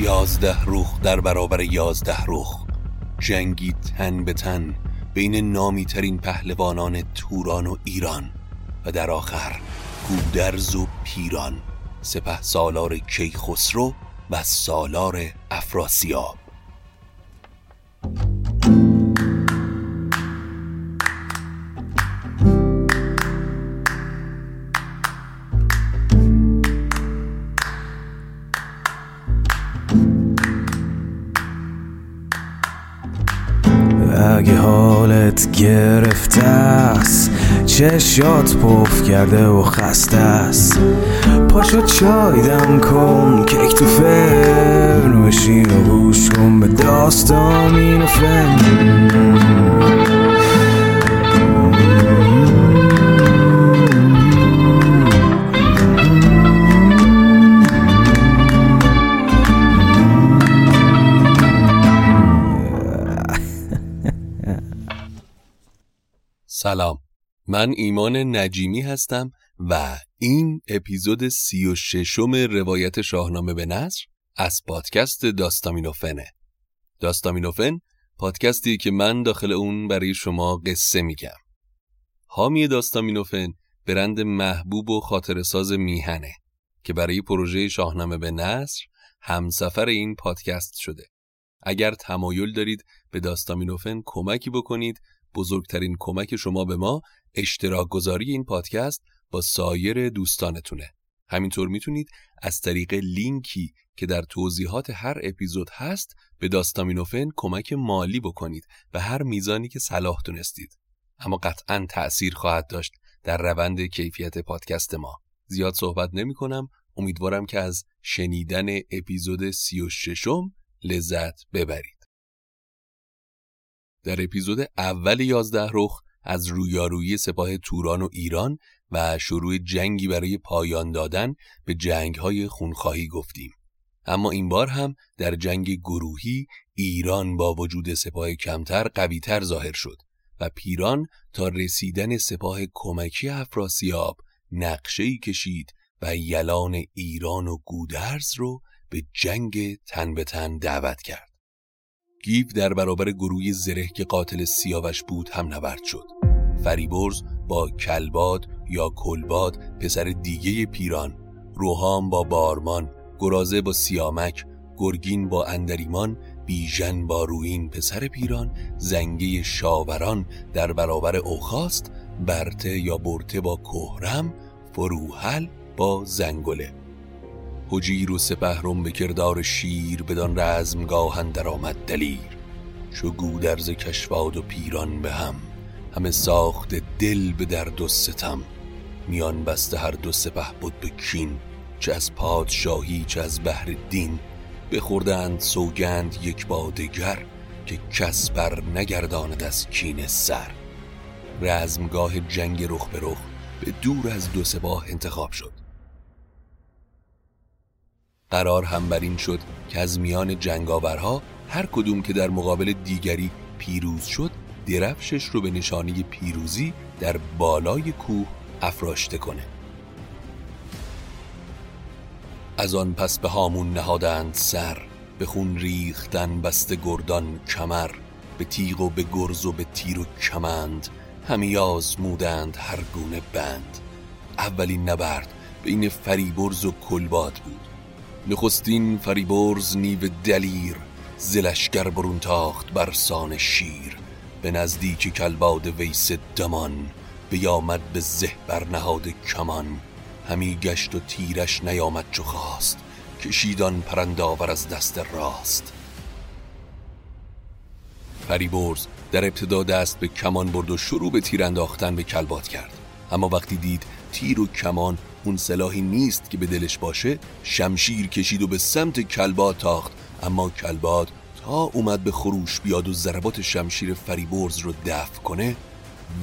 یازده رخ در برابر یازده رخ. جنگی تن به تن بین نامی ترین پهلوانان توران و ایران و در آخر گودرز و پیران سپه سالار کیخسرو و سالار افراسیاب. اگه حالت گرفته است چشات پف کرده و خسته است. پاشو چای دم کن کیک تو فرن بشین و گوش کن به داستان این و فن. سلام. من ایمان نجیمی هستم و این اپیزود سی و ششم روایت شاهنامه به نصر از پادکست داستامینوفنه. داستامینوفن پادکستی که من داخل اون برای شما قصه میگم. حامی داستامینوفن برند محبوب و خاطر ساز میهنه که برای پروژه شاهنامه به نصر همسفر این پادکست شده. اگر تمایل دارید به داستامینوفن کمکی بکنید بزرگترین کمک شما به ما اشتراک گذاری این پادکست با سایر دوستانتونه. همینطور می‌تونید از طریق لینکی که در توضیحات هر اپیزود هست به داستامینوفن کمک مالی بکنید و هر میزانی که صلاح دونستید. اما قطعا تأثیر خواهد داشت در روند کیفیت پادکست ما. زیاد صحبت نمی کنم امیدوارم که از شنیدن اپیزود سی و ششم لذت ببرید. در اپیزود اول یازده رخ از رویارویی سپاه توران و ایران و شروع جنگی برای پایان دادن به جنگهای خونخواهی گفتیم. اما این بار هم در جنگ گروهی ایران با وجود سپاه کمتر قویتر ظاهر شد و پیران تا رسیدن سپاه کمکی افراسیاب نقشه‌ای کشید و یلان ایران و گودرز رو به جنگ تن به تن دعوت کرد. گیو در برابر گروه زره که قاتل سیاوش بود هم نبرد شد. فریبرز با کلباد یا کلباد پسر دیگه پیران روحام با بارمان گرازه با سیامک گرگین با اندریمان بیژن با روین پسر پیران زنگه شاوران در برابر اوخاست برته یا برته با کهرم فروحل با زنگله. هجیر و سپهرم به کردار شیر بدان رزمگاه در آمد دلیر. چو گودرز کشواد و پیران به هم همه ساخت دل به درد و ستم. میان بسته هر دو سپه بود به کین چه از پادشاهی چه از بهر دین. بخوردند سوگند یک با دگر که کس بر نگرداند از کین سر. رزمگاه جنگ رخ به رخ به دور از دو سپاه انتخاب شد. قرار هم بر این شد که از میان جنگاورها هر کدوم که در مقابل دیگری پیروز شد درفشش رو به نشانی پیروزی در بالای کوه افراشته کنه. از آن پس به هامون نهادند سر به خون ریختن بسته گردان کمر به تیغ و به گرز و به تیر و کمند همی آزمودند هر گونه بند. اولین نبرد بین فریبرز و کلباد بود. نخستین فریبرز نیو دلیر زلشگر برون تاخت بر سان شیر به نزدیک کلباد ویس دمان بیامد به زه بر نهاد کمان. همی گشت و تیرش نیامد چو خواست کشیدان پرنداور از دست راست. فریبرز در ابتدا دست به کمان برد و شروع به تیر انداختن به کلبات کرد. اما وقتی دید تیر و کمان اون سلاحی نیست که به دلش باشه شمشیر کشید و به سمت کلبات تاخت. اما کلبات تا اومد به خروش بیاد و ضربات شمشیر فریبرز رو دفع کنه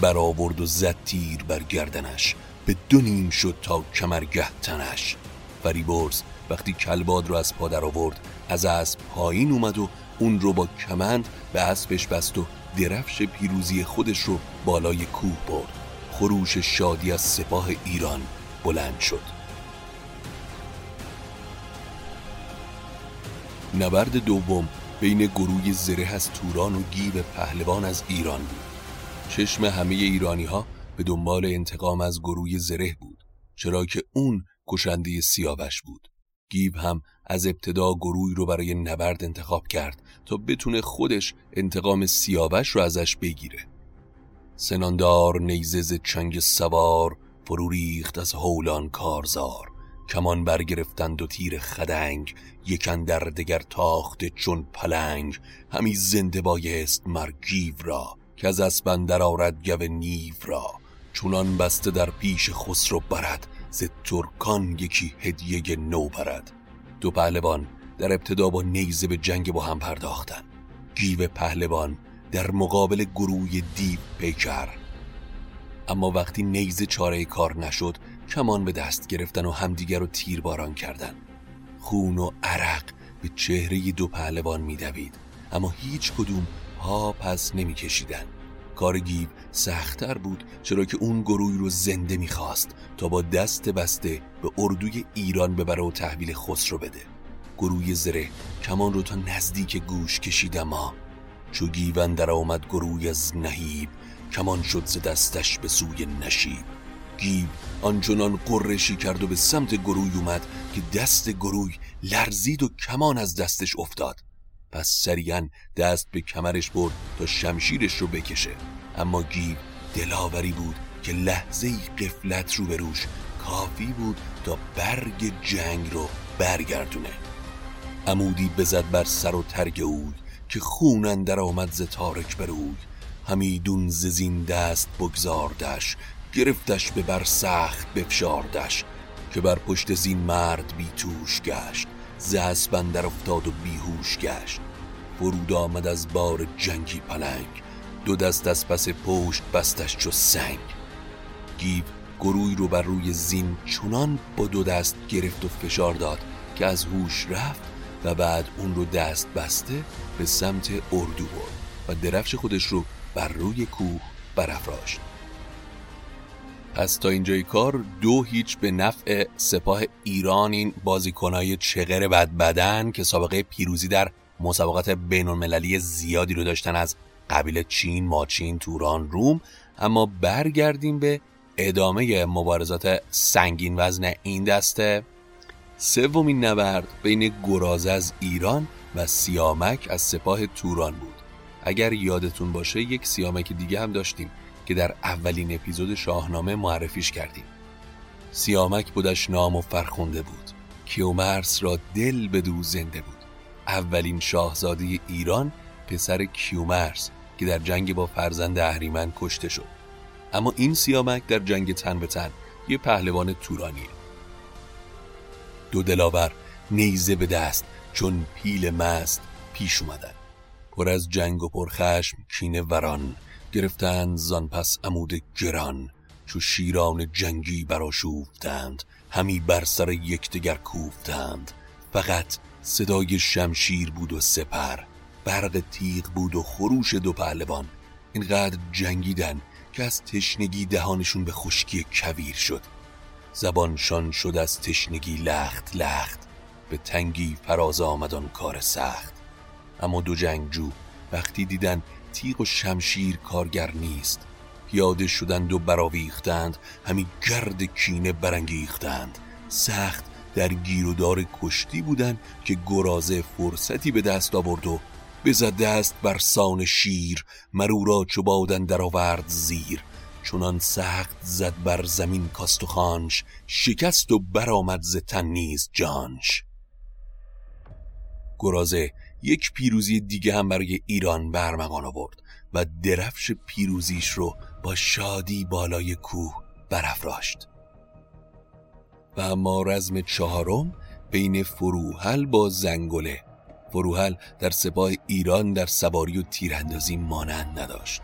برآورد و زد تیر بر گردنش. به دو نیم شد تا کمرگه تنش. فریبرز وقتی کلباد رو از پادر آورد از اسب پایین اومد و اون رو با کمند به اسبش بست و درفش پیروزی خودش رو بالای کوه برد. خروش شادی از سپاه ایران بلند شد. نبرد دوم بین گروه زره از توران و گیو پهلوان از ایران بود. چشم همه ایرانی ها به دنبال انتقام از گروه زره بود چرا که اون کشنده سیاوش بود. گیو هم از ابتدا گروهی رو برای نبرد انتخاب کرد تا بتونه خودش انتقام سیاوش رو ازش بگیره. سناندار نیزز چنگ سوار فرو ریخت از هولان کارزار. کمان برگرفتند و تیر خدنگ یکن در دگر تاخته چون پلنگ. همی زنده بایست مرگیو را که از اسبندر آرد گو نیو را. چونان بسته در پیش خسرو برد ز ترکان یکی هدیه نو برد. دو پهلوان در ابتدا با نیزه به جنگ با هم پرداختن گیو پهلوان در مقابل گروه دیو پیکر. اما وقتی نیزه چاره کار نشد کمان به دست گرفتن و همدیگر رو تیرباران کردن. خون و عرق به چهره دو پهلوان میدوید. اما هیچ کدوم پا پس نمیکشیدن. کار گیو سختتر بود چرا که اون گروه رو زنده می‌خواست تا با دست بسته به اردوی ایران ببره و تحویل خسرو بده. گروه زره کمان رو تا نزدیک گوش کشید اما چو گیون در آمد گروه از نهیب کمان شد ز دستش به سوی نشیب. گیو آنچنان قرشی کرد و به سمت گروی اومد که دست گروی لرزید و کمان از دستش افتاد. پس سریعا دست به کمرش برد تا شمشیرش رو بکشه. اما گیو دلاوری بود که لحظه قفلت رو به روش کافی بود تا برگ جنگ رو برگردونه. عمودی بزد بر سر و ترگ اوی که خون اندر آمد ز تارک بر اوی همیدون زین دست بگذاردش گرفتش به بر سخت بفشاردش که بر پشت زین مرد بی توش گشت ز بندر افتاد و بیهوش گشت. فرود آمد از بار جنگی پلنگ دو دست از پس پشت بستش چو سنگ. گیو گروی رو بر روی زین چونان با دو دست گرفت و فشار داد که از هوش رفت و بعد اون رو دست بسته به سمت اردو برد و درفش خودش رو بر روی کوه برافراشت پس تا اینجای کار دو هیچ به نفع سپاه ایران این بازیکنهای چغر بد بدن که سابقه پیروزی در مسابقات بین المللی زیادی رو داشتن از قبیل چین، ماچین، توران، روم اما برگردیم به ادامه مبارزات سنگین وزن این دسته. سومین نبرد بین گراز از ایران و سیامک از سپاه توران بود. اگر یادتون باشه یک سیامک دیگه هم داشتیم که در اولین اپیزود شاهنامه معرفیش کردیم. سیامک بودش نام و فرخونده بود. کیومرس را دل به دو زنده بود. اولین شاهزاده ایران پسر کیومرس که در جنگ با فرزند اهریمن کشته شد. اما این سیامک در جنگ تن به تن یه پهلوان تورانیه. دو دلاور نیزه به دست چون پیل مست پیش اومدن. پر از جنگ و پرخشم کینه وران. گرفتند زان پس عمود گران. چو شیران جنگی براشوفتند همی بر سر یکدیگر کوفتند. فقط صدای شمشیر بود و سپر برق تیغ بود و خروش دو پهلوان. اینقدر جنگیدن که از تشنگی دهانشون به خشکی کویر شد. زبانشان شد از تشنگی لخت لخت به تنگی فراز آمدان کار سخت. اما دو جنگجو وقتی دیدن تیغ و شمشیر کارگر نیست پیاده شدند و براویختند همی گرد کینه برانگیختند. سخت در گیر و دار کشتی بودند که گرازه فرصتی به دست آورد و بزد دست بر سان شیر مرو را چو در آورد زیر. چونان سخت زد بر زمین کاست و خانش شکست و برآمد ز تن نیز جانش. گرازه یک پیروزی دیگه هم برای ایران برمغان آورد و درفش پیروزیش رو با شادی بالای کوه برافراشت. و اما رزم چهارم بین فروحل با زنگله فروحل در سپاه ایران در سواری و تیراندازی مانند نداشت.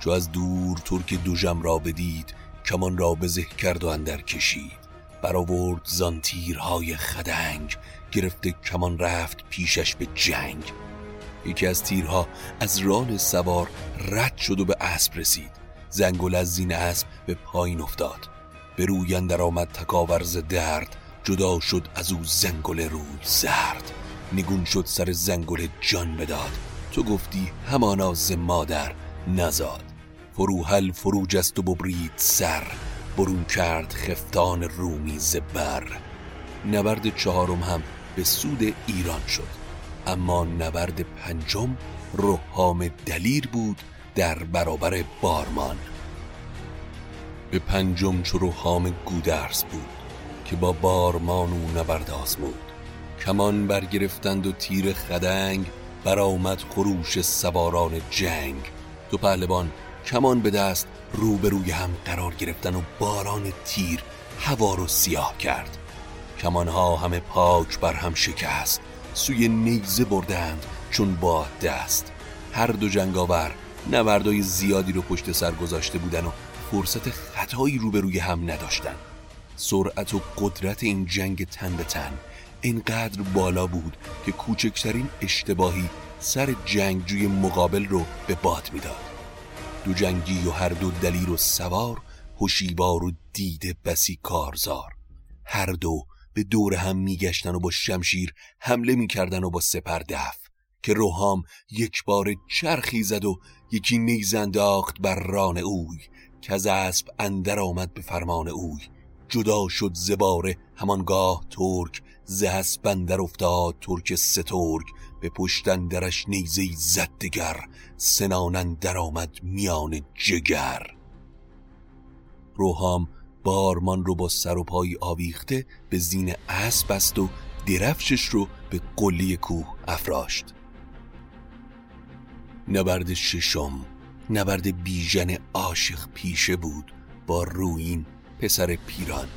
چو از دور ترک دوژم را بدید کمان را به زه کرد و اندر کشید. برآورد زان تیرهای خدنگ گرفته کمان رفت پیشش به جنگ. یکی از تیرها از ران سوار رد شد و به اسب رسید. زنگل از زین اسب به پایین افتاد. به روی اندر آمد تکاورز درد. جدا شد از او زنگل روی زرد. نگون شد سر زنگل جان بداد. تو گفتی همانا ز مادر نزاد. فروحل فروج است و ببرید سر. برون کرد خفتان رومی زبر نبرد چهارم هم به سود ایران شد. اما نبرد پنجم روحام دلیر بود در برابر بارمان. به پنجم چو روحام گودرس بود که با بارمان و نبرد آزمود. کمان برگرفتند و تیر خدنگ برآمد خروش سواران جنگ. دو پهلوان کمان به دست روبروی هم قرار گرفتن و باران تیر هوا رو سیاه کرد. کمانها همه پاک بر هم شکست. سوی نیزه بردند چون با دست. هر دو جنگاور نبردای زیادی رو پشت سر گذاشته بودن و فرصت خطایی روبروی هم نداشتن. سرعت و قدرت این جنگ تن به تن اینقدر بالا بود که کوچکترین اشتباهی سر جنگجوی مقابل رو به باد می‌داد. دو جنگی و هر دو دلیر و سوار هوشیوار و دیده بسی کارزار. هر دو به دور هم میگشتن و با شمشیر حمله می‌کردن و با سپر دف که روحام یک بار چرخی زد و یکی نیز انداخت بر ران اوی که از اسب اندر آمد به فرمان اوی. جدا شد زباره همانگاه ترک ز اسب اندر افتاد ترک سترگ به پشتن درش نیزه زد دگر سنانن در آمد میان جگر. روحام بارمان رو با سر و پای آویخته به زین اسب است و درفشش رو به قلی کوه افراشت. نبرد ششم نبرد بیژن عاشق پیشه بود با روین پسر پیران.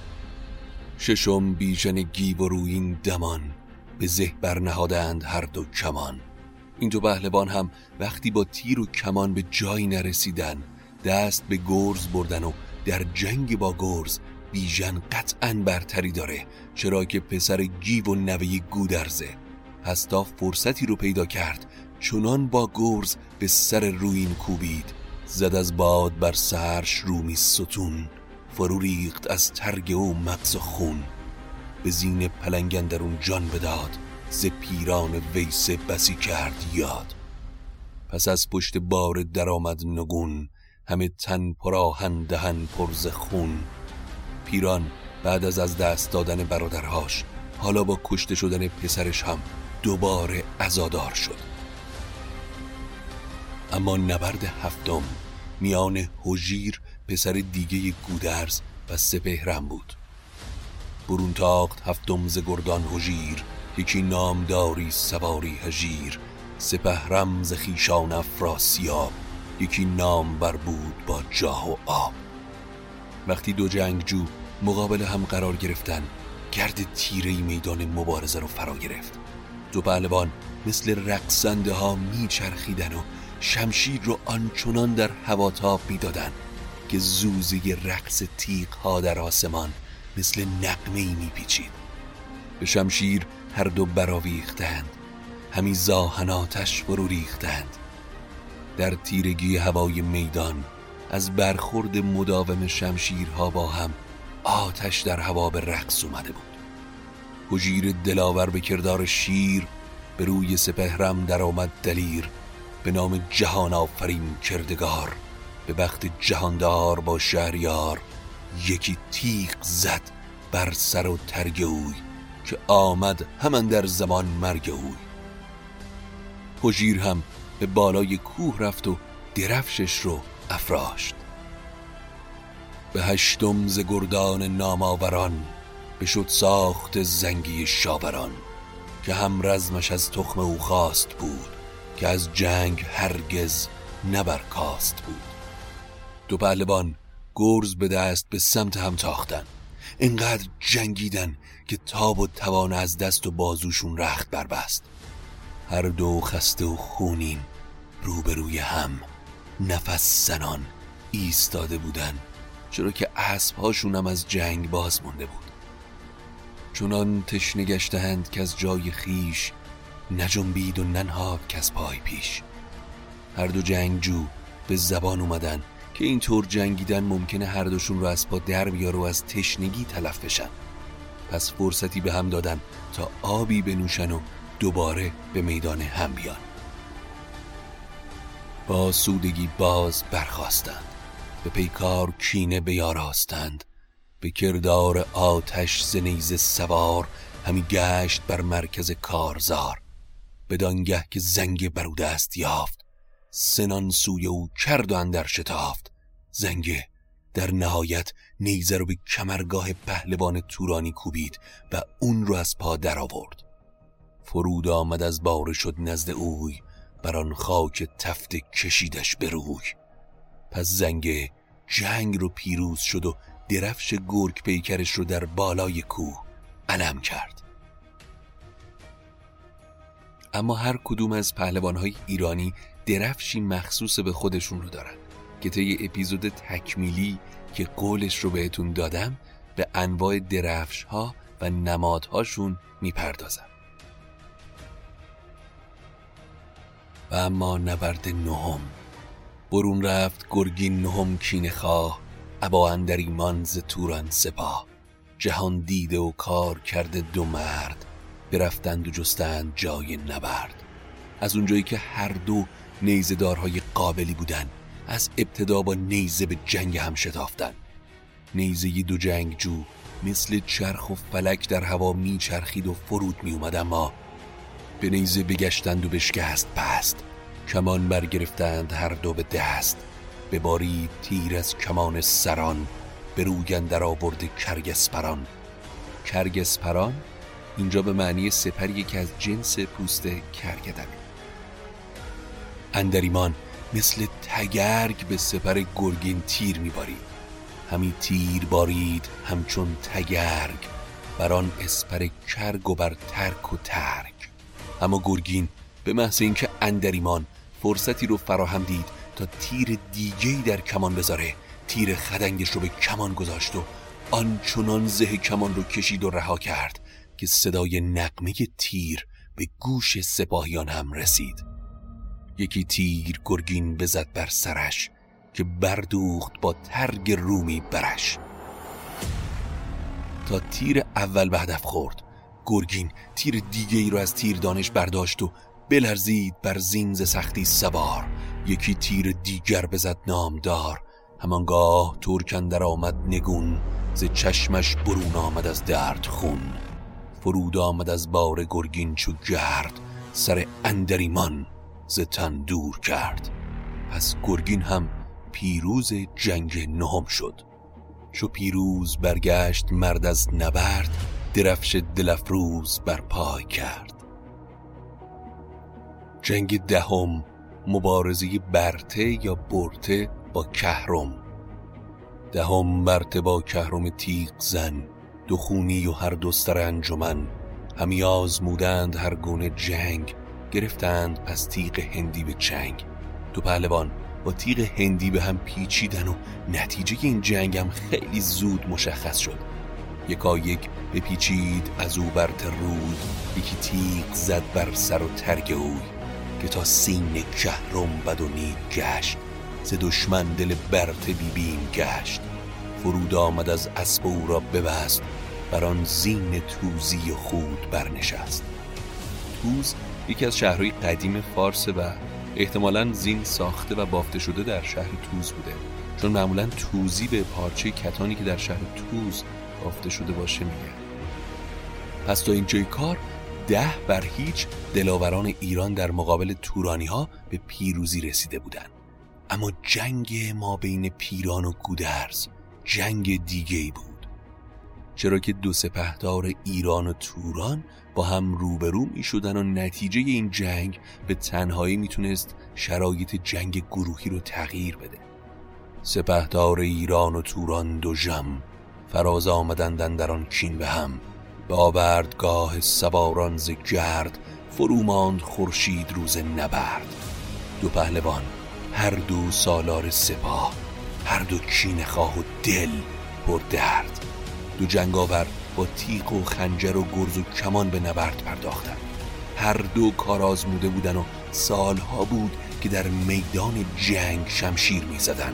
ششم بیژن گیو و روین دمان به زه برنهادند هر دو کمان. این دو پهلوان هم وقتی با تیر و کمان به جایی نرسیدن دست به گرز بردن و در جنگ با گرز بیژن قطعا برتری داره چرا که پسر گیو و نوه گودرزه. پس تا فرصتی رو پیدا کرد چنان با گرز به سر روین کوبید. زد از باد بر سرش رومی ستون فرو ریخت از ترگ او مغز و خون. به زین پلنگندرون جان بداد ز پیران ویسه بسی کرد یاد. پس از پشت بار درآمد نگون همه تن پراهن دهن پرز خون. پیران بعد از از دست دادن برادرهاش حالا با کشته شدن پسرش هم دوباره ازادار شد. اما نبرد هفتم میان هجیر پسر دیگه گودرز و سپهرم بود. برون تاخت هفتم ز گردان هجیر یکی نامداری سواری هجیر سپهرم ز خیشان افراسیاب. یکی نام بر بود با جاه و آب. وقتی دو جنگجو مقابل هم قرار گرفتن گرد تیره میدان مبارزه رو فرا گرفت. دو پهلوان مثل رقصنده ها میچرخیدن و شمشیر رو آنچنان در هوا تاب می‌دادن که زوزی رقص تیغ ها در آسمان مثل نقمه ای میپیچید. به شمشیر هر دو براویختند همی زاهناتش فرو ریختند. در تیرگی هوای میدان از برخورد مداوم شمشیرها با هم آتش در هوا به رقص اومده بود. هجیر دلاور به کردار شیر به روی سپهرم در آمد دلیر به نام جهان آفرین کردگار به وقت جهاندار با شهریار یکی تیغ زد بر سر و ترگ اوی که آمد همان در زمان مرگ اوی. هجیر هم به بالای کوه رفت و درفشش رو افراشت. به هشتم ز گردان ناماوران بشد ساخت زنگی شاوران که هم رزمش از تخم او خواست بود که از جنگ هرگز نبرکاست بود. دو پهلوان گرز به دست به سمت هم تاختن اینقدر جنگیدن که تاب و توان از دست و بازوشون رخت بربست. هر دو خسته و خونین. روبروی هم نفس زنان ایستاده بودن چرا که اسبهاشون هم از جنگ باز مونده بود. چونان تشنه گشتهند که از جای خیش نجنبید و ننهاد کس پای پیش. هر دو جنگجو به زبان اومدن که اینطور جنگیدن ممکنه هر دوشون رو از پا در بیاره و از تشنگی تلف بشن. پس فرصتی به هم دادن تا آبی بنوشن و دوباره به میدان هم بیان. با سودگی باز برخواستند به پیکار کینه بیاراستند. به کردار آتش زنیز سوار. همی گشت بر مرکز کارزار. بدانگه که زنگ برود است یافت. سنان سوی او کرد و اندر شتافت. زنگه در نهایت نیزه رو به کمرگاه پهلوان تورانی کوبید و اون رو از پا در آورد. فرود آمد از باره شد نزد اوی بر آن خاک تفت کشیدش به روی. پس زنگه جنگ رو پیروز شد و درفش گرگ پیکرش رو در بالای کوه علم کرد. اما هر کدوم از پهلوانهای ایرانی درفشی مخصوص به خودشون رو دارن که طی اپیزود تکمیلی که قولش رو بهتون دادم به انواع درفش ها و نمادهاشون می‌پردازم. و اما نبرد نهم. برون رفت گرگین نهم کین خواه ابا اندر ایمان ز توران سپاه. جهان دیده و کار کرده دو مرد برفتند و جستند جای نبرد. از اونجایی که هر دو نیزدارهای قابلی بودن از ابتدا با نیزه به جنگ هم شتافتن نیزه دو جنگجو مثل چرخ و فلک در هوا میچرخید و فرود می اومد اما به نیزه بگشتند و بشکست بست کمان برگرفتند هر دو به دست. به باری تیر از کمان سران به روگن در آورد کرگسپران. کرگسپران اینجا به معنی سپری که از جنس پوست کرگدن. اندریمان مثل تگرگ به سپر گرگین تیر میبارید. همی تیر بارید همچون تگرگ. بر آن اسپر کرگ و بر ترک و ترک. اما گرگین به محض اینکه اندریمان فرصتی رو فراهم دید تا تیر دیگهی در کمان بذاره تیر خدنگش رو به کمان گذاشت و آنچنان زه کمان رو کشید و رها کرد که صدای نقمه تیر به گوش سپاهیان هم رسید. یکی تیر گرگین بزد بر سرش که بردوخت با ترگ رومی برش. تا تیر اول به هدف خورد گرگین تیر دیگه ای رو از تیر دانش برداشت و بلرزید بر زینز سختی سوار. یکی تیر دیگر بزد نامدار. همانگاه ترکن در آمد نگون ز چشمش برون آمد از درد خون. فرود آمد از بار گرگین چو گرد سر اندریمان ز تن دور کرد. پس گرگین هم پیروز جنگ نهم شد. چو پیروز برگشت مرد از نبرد درفش دلفروز بر پای کرد. جنگ دهم مبارزه برته یا برته با کهرم. دهم برته با کهرم تیغ زن دو خونی و هر دوستر انجمن. همی آزمودند هر گونه جنگ گرفتند پس تیغ هندی به چنگ. دو پهلوان با تیغ هندی به هم پیچیدن و نتیجه این جنگ هم خیلی زود مشخص شد. یکا یک بپیچید از او بر رود یکی تیغ زد بر سر و ترگ اوی که تا سین کهرم بد و نید گشت ز دشمن دل برت بیبیم گشت. فرود آمد از اسب او را ببست بر آن زین توزی خود برنشست. توز یکی از شهرهای قدیم فارس و احتمالا زین ساخته و بافته شده در شهر توز بوده. چون معمولا توزی به پارچه کتانی که در شهر توز بافته شده باشه میگه. پس تا اینجای کار ده بر هیچ دلاوران ایران در مقابل تورانی ها به پیروزی رسیده بودند. اما جنگ ما بین پیران و گودرز جنگ دیگه بود. چرا که دو سپهدار ایران و توران با هم روبرو می شدن و نتیجه این جنگ به تنهایی می‌تونست شرایط جنگ گروهی رو تغییر بده. سپهدار ایران و توران دو جم فراز آمدندن در آن کین به هم. به آوردگاه سواران ز گرد فروماند خورشید روز نبرد. دو پهلوان هر دو سالار سپاه هر دو کین خواه و دل پر درد. دو جنگاور با تیغ و خنجر و گرز و کمان به نبرد پرداختند. هر دو کار آزموده بودن و سالها بود که در میدان جنگ شمشیر می زدن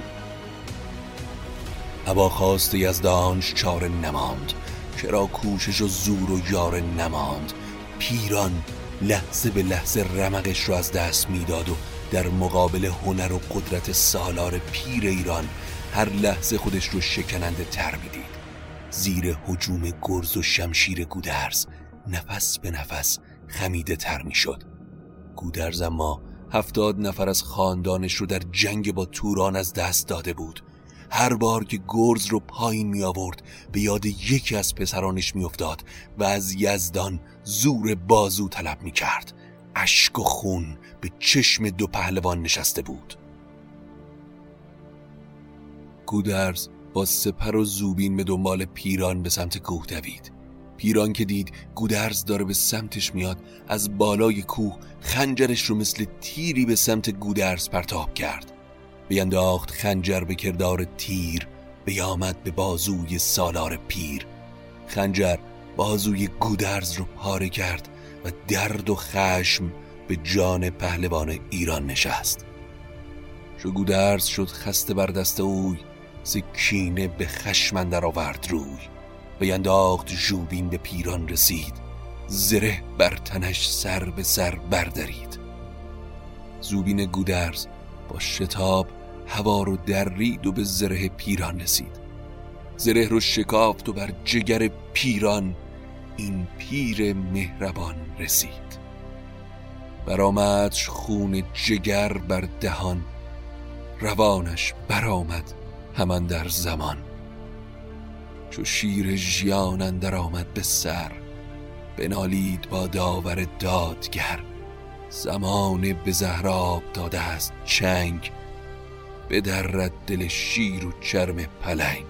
هوا خواست یزدانش چاره نماند چرا کوشش و زور و یار نماند. پیران لحظه به لحظه رمقش رو از دست می‌داد و در مقابل هنر و قدرت سالار پیر ایران هر لحظه خودش رو شکننده تر می‌دید. زیر حجوم گرز و شمشیر گودرز نفس به نفس خمیده تر می‌شد. گودرز اما هفتاد نفر از خاندانش رو در جنگ با توران از دست داده بود. هر بار که گرز رو پایین می آورد به یاد یکی از پسرانش می افتاد و از یزدان زور بازو طلب می کرد. اشک و خون به چشم دو پهلوان نشسته بود. گودرز با سپر و زوبین به دنبال پیران به سمت کوه دوید. پیران که دید گودرز داره به سمتش میاد از بالای کوه خنجرش رو مثل تیری به سمت گودرز پرتاب کرد. بینداخت خنجر به کردار تیر بیامد به بازوی سالار پیر. خنجر بازوی گودرز رو پاره کرد و درد و خشم به جان پهلوان ایران نشست. شو گودرز شد خسته بر دست اوی سکینه به خشم در آورد روی. بینداخت جوبین به پیران رسید زره بر تنش سر به سر بردارید زوبین گودرز با شتاب هوا رو درید و به زره پیران رسید. زره رو شکافت و بر جگر پیران این پیر مهربان رسید. برآمدش خون جگر بر دهان. روانش برآمد همان در زمان. چو شیر ژیان اندر آمد به سر بنالید با داور دادگر. زمان به زهراب داده است چنگ. بدرد دل شیر و چرم پلنگ.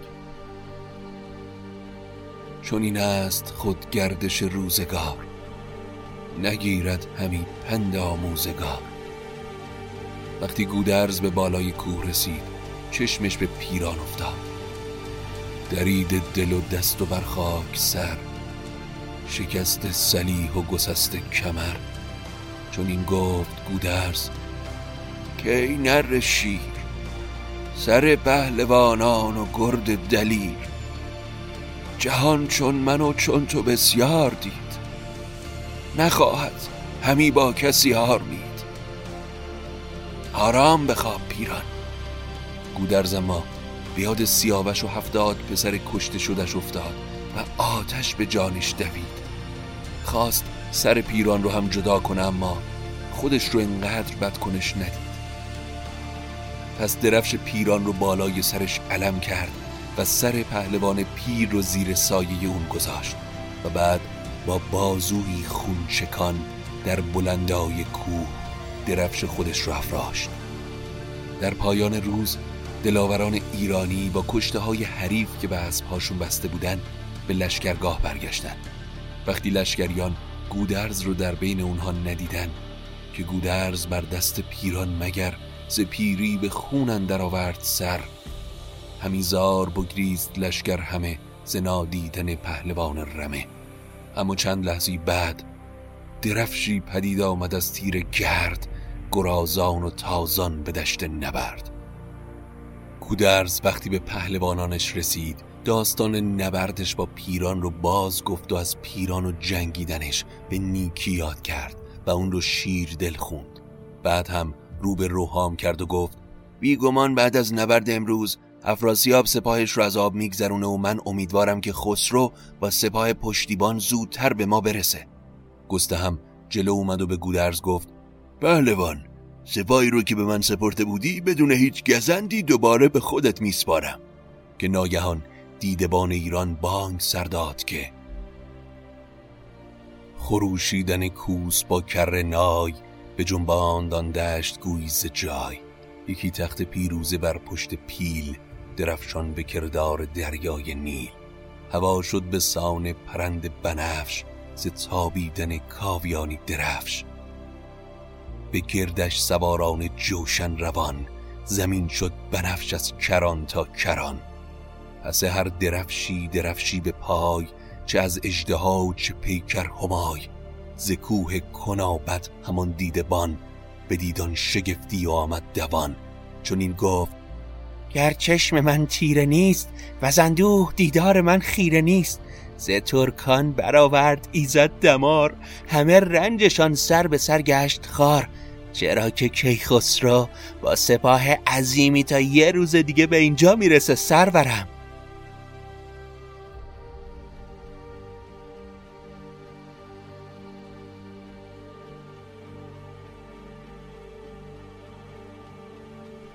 چون این است خود گردش روزگار نگیرد همی پند آموزگار. وقتی گودرز به بالای کوه رسید چشمش به پیران افتاد. درید دل و دست و برخاک سر شکست سلیح و گسست کمر. چون این گفت گودرز که ای نر شیر؟ سر پهلوانان و گرد دلیر. جهان چون من و چون تو بسیار دید. نخواهد همی با کسی هار مید. آرام بخواب پیران. گودرز ما بیاد سیاوش و هفتاد پسر کشته شدش افتاد و آتش به جانش دوید. خواست سر پیران رو هم جدا کنه اما خودش رو انقدر بد کنش ندید. پس درفش پیران رو بالای سرش علم کرد و سر پهلوان پیر رو زیر سایه اون گذاشت و بعد با بازوی خونچکان در بلندای کوه درفش خودش رو افراشت. در پایان روز دلاوران ایرانی با کشته های حریف که به اسبهاشون بسته بودن به لشکرگاه برگشتن. وقتی لشکریان گودرز رو در بین اونها ندیدن که گودرز بر دست پیران مگر ز پیری به خون اندر آورد سر. همیزار بگریست لشکر همه ز نادیدن پهلوان رمه. اما چند لحظی بعد درفشی پدید آمد از تیر گرد گرازان و تازان به دشت نبرد. گودرز وقتی به پهلوانانش رسید داستان نبردش با پیران رو باز گفت و از پیران و جنگیدنش به نیکی یاد کرد و اون رو شیر دل خوند. بعد هم رو به روحام کرد و گفت بیگمان بعد از نبرد امروز افراسیاب سپاهش رو از آب میگذرونه و من امیدوارم که خسرو با سپاه پشتیبان زودتر به ما برسه. گسته هم جلو اومد و به گودرز گفت پهلوان سپاهی رو که به من سپرده بودی بدون هیچ گزندی دوباره به خودت میسپارم. که ناگهان دیدبان ایران بانگ سرداد که خروشیدن کوس با کر نای به جنباندان دشت گویز جای. یکی تخت پیروزه بر پشت پیل درفشان به کردار دریای نیل. هوا شد به سان پرند بنفش ز تابیدن کاویانی درفش. به گردش سواران جوشن روان زمین شد بنفش از کران تا کران. پس هر درفشی درفشی به پای چه از اجدها و چه پیکر همای. ز کوه کنابت همان دیدبان به دیدان شگفتی آمد دوان. چون این گفت گر چشم من تیره نیست و زندوه دیدار من خیره نیست ز ترکان برآورد ایزد دمار. همه رنجشان سر به سر گشت خار. چرا که کیخسرو با سپاه عظیمی تا یه روز دیگه به اینجا می‌رسه سرورم.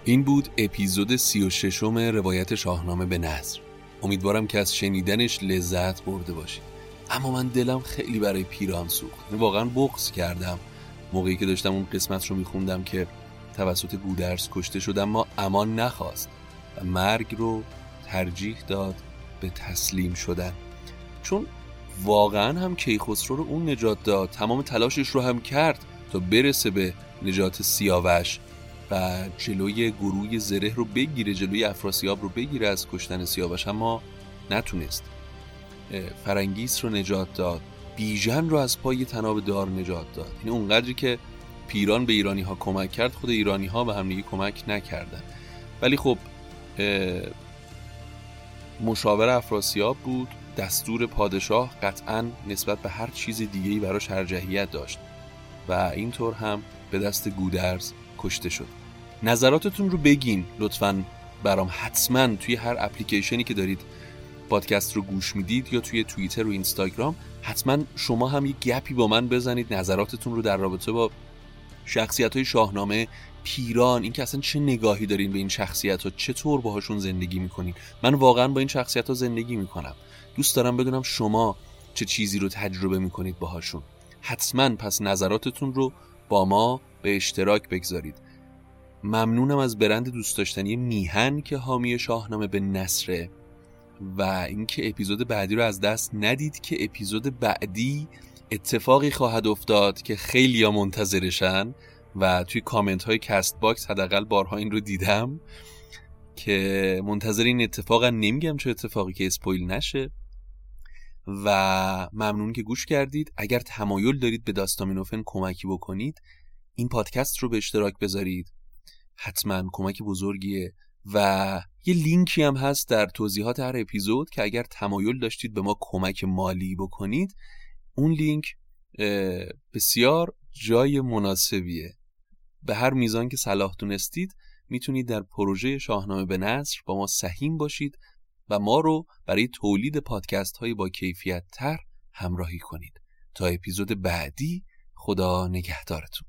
این بود اپیزود سی و ششم روایت شاهنامه به نظر. امیدوارم که از شنیدنش لذت برده باشید. اما من دلم خیلی برای پیران سوخت. یعنی واقعا بغض کردم. موقعی که داشتم اون قسمت رو میخوندم که توسط گودرز کشته شد اما امان نخواست و مرگ رو ترجیح داد به تسلیم شدن. چون واقعا هم کیخسرو رو اون نجات داد. تمام تلاشش رو هم کرد تا برسه به نجات سیاوش. و جلوی گروه زره رو بگیره جلوی افراسیاب رو بگیره از کشتن سیاوش اما نتونست. فرنگیس رو نجات داد. بیژن رو از پای تناب دار نجات داد. یعنی اونقدری که پیران به ایرانی ها کمک کرد خود ایرانی ها به همدیگه کمک نکردن. ولی خب مشاور افراسیاب بود. دستور پادشاه قطعا نسبت به هر چیز دیگه ای براش هرجهیت داشت. و اینطور هم به دست گودرز کشته شد. نظراتتون رو بگین. لطفا برام حتما توی هر اپلیکیشنی که دارید پادکست رو گوش می‌دید یا توی توییتر و اینستاگرام حتما شما هم یه گپی با من بزنید. نظراتتون رو در رابطه با شخصیت های شاهنامه پیران این که اصلا چه نگاهی دارین به این شخصیت ها چطور باهاشون زندگی می‌کنین. من واقعا با این شخصیت ها زندگی می‌کنم. دوست دارم بدونم شما چه چیزی رو تجربه می‌کنید باهاشون. حتما پس نظراتتون رو با ما به اشتراک بگذارید. ممنونم از برند دوست داشتنی میهن که حامی شاهنامه به نثره و اینکه اپیزود بعدی رو از دست ندید که اپیزود بعدی اتفاقی خواهد افتاد که خیلی ها منتظرشن و توی کامنت های کست باکس حداقل بارها این رو دیدم که منتظر این اتفاقا نمیگم چه اتفاقی که spoil نشه و ممنون که گوش کردید. اگر تمایل دارید به داستامینوفن کمکی بکنید این پادکست رو به اشتراک بذارید. حتما کمک بزرگیه. و یه لینکی هم هست در توضیحات هر اپیزود که اگر تمایل داشتید به ما کمک مالی بکنید اون لینک بسیار جای مناسبیه. به هر میزان که صلاح دونستید می‌تونید در پروژه شاهنامه به نصر با ما سهیم باشید و ما رو برای تولید پادکست های با کیفیت تر همراهی کنید. تا اپیزود بعدی خدا نگهدارتون.